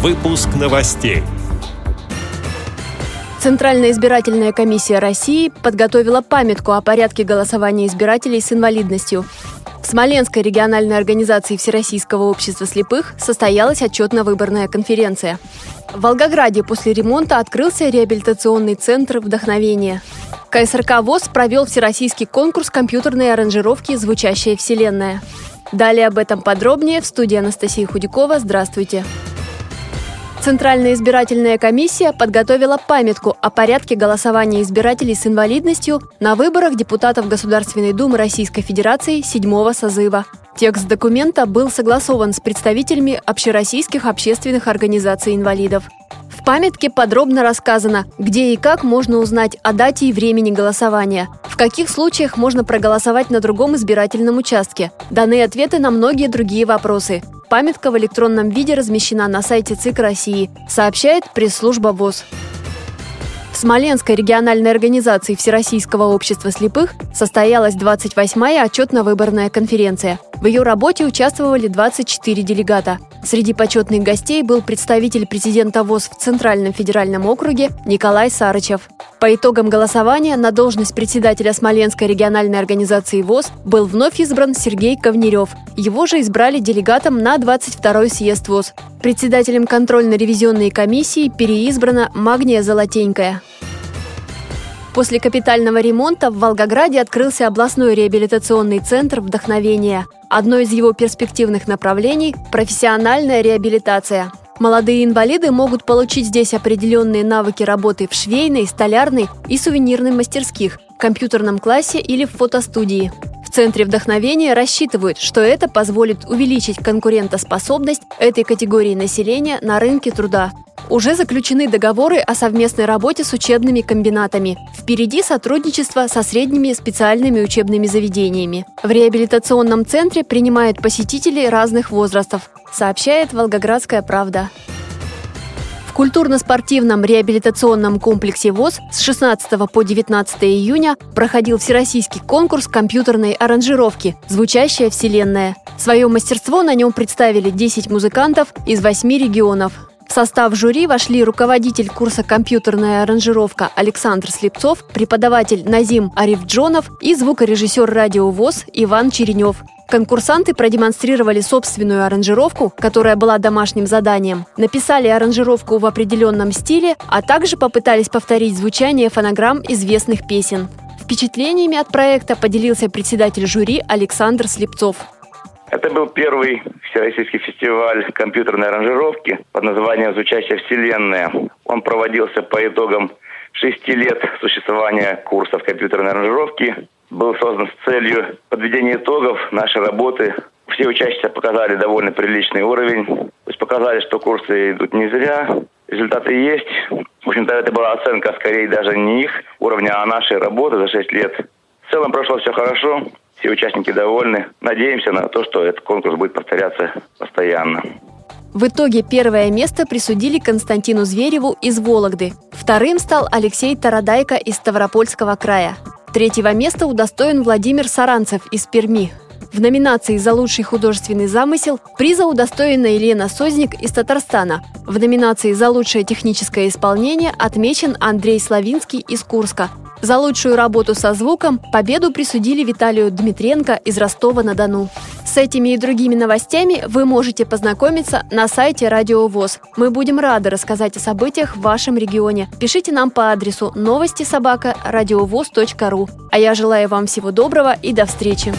Выпуск новостей. Центральная избирательная комиссия России подготовила памятку о порядке голосования избирателей с инвалидностью. В Смоленской региональной организации Всероссийского общества слепых состоялась отчетно-выборная конференция. В Волгограде после ремонта открылся реабилитационный центр «Вдохновение». КСРК ВОЗ провел всероссийский конкурс компьютерной аранжировки «Звучащая вселенная». Далее об этом подробнее в студии Анастасии Худякова. Здравствуйте. Центральная избирательная комиссия подготовила памятку о порядке голосования избирателей с инвалидностью на выборах депутатов Государственной Думы Российской Федерации седьмого созыва. Текст документа был согласован с представителями общероссийских общественных организаций инвалидов. В памятке подробно рассказано, где и как можно узнать о дате и времени голосования, в каких случаях можно проголосовать на другом избирательном участке, даны ответы на многие другие вопросы. Памятка в электронном виде размещена на сайте ЦИК России, сообщает пресс-служба ВОЗ. Смоленской региональной организации Всероссийского общества слепых состоялась 28-я отчетно-выборная конференция. В ее работе участвовали 24 делегата. Среди почетных гостей был представитель президента ВОЗ в Центральном федеральном округе Николай Сарычев. По итогам голосования на должность председателя Смоленской региональной организации ВОЗ был вновь избран Сергей Ковнерев. Его же избрали делегатом на 22-й съезд ВОЗ. Председателем контрольно-ревизионной комиссии переизбрана Магния Золотенькая. После капитального ремонта в Волгограде открылся областной реабилитационный центр «Вдохновение». Одно из его перспективных направлений – профессиональная реабилитация. Молодые инвалиды могут получить здесь определенные навыки работы в швейной, столярной и сувенирной мастерских, компьютерном классе или в фотостудии. В Центре вдохновения рассчитывают, что это позволит увеличить конкурентоспособность этой категории населения на рынке труда. Уже заключены договоры о совместной работе с учебными комбинатами. Впереди сотрудничество со средними специальными учебными заведениями. В реабилитационном центре принимают посетителей разных возрастов, сообщает «Волгоградская правда». Культурно-спортивном реабилитационном комплексе ВОЗ с 16 по 19 июня проходил всероссийский конкурс компьютерной аранжировки «Звучащая вселенная». Свое мастерство на нем представили 10 музыкантов из 8 регионов. Состав жюри вошли руководитель курса «Компьютерная аранжировка» Александр Слепцов, преподаватель Назим Арифджонов и звукорежиссер радио ВОЗ Иван Черенев. Конкурсанты продемонстрировали собственную аранжировку, которая была домашним заданием, написали аранжировку в определенном стиле, а также попытались повторить звучание фонограмм известных песен. Впечатлениями от проекта поделился председатель жюри Александр Слепцов. Это был первый всероссийский фестиваль компьютерной аранжировки под названием «Звучащая вселенная». Он проводился по итогам шести лет существования курсов компьютерной аранжировки. Был создан с целью подведения итогов нашей работы. Все участники показали довольно приличный уровень. То есть показали, что курсы идут не зря. Результаты есть. В общем-то, это была оценка скорее даже не их уровня, а нашей работы за шесть лет. В целом прошло все хорошо все участники довольны. Надеемся на то, что этот конкурс будет повторяться постоянно. В итоге первое место присудили Константину Звереву из Вологды. Вторым стал Алексей Тарадайко из Ставропольского края. Третьего места удостоен Владимир Саранцев из Перми. В номинации «За лучший художественный замысел» приза удостоена Елена Созник из Татарстана. В номинации «За лучшее техническое исполнение» отмечен Андрей Славинский из Курска. За лучшую работу со звуком победу присудили Виталию Дмитренко из Ростова-на-Дону. С этими и другими новостями вы можете познакомиться на сайте Радио ВОЗ. Мы будем рады рассказать о событиях в вашем регионе. Пишите нам по адресу новости собака ру. А я желаю вам всего доброго и до встречи.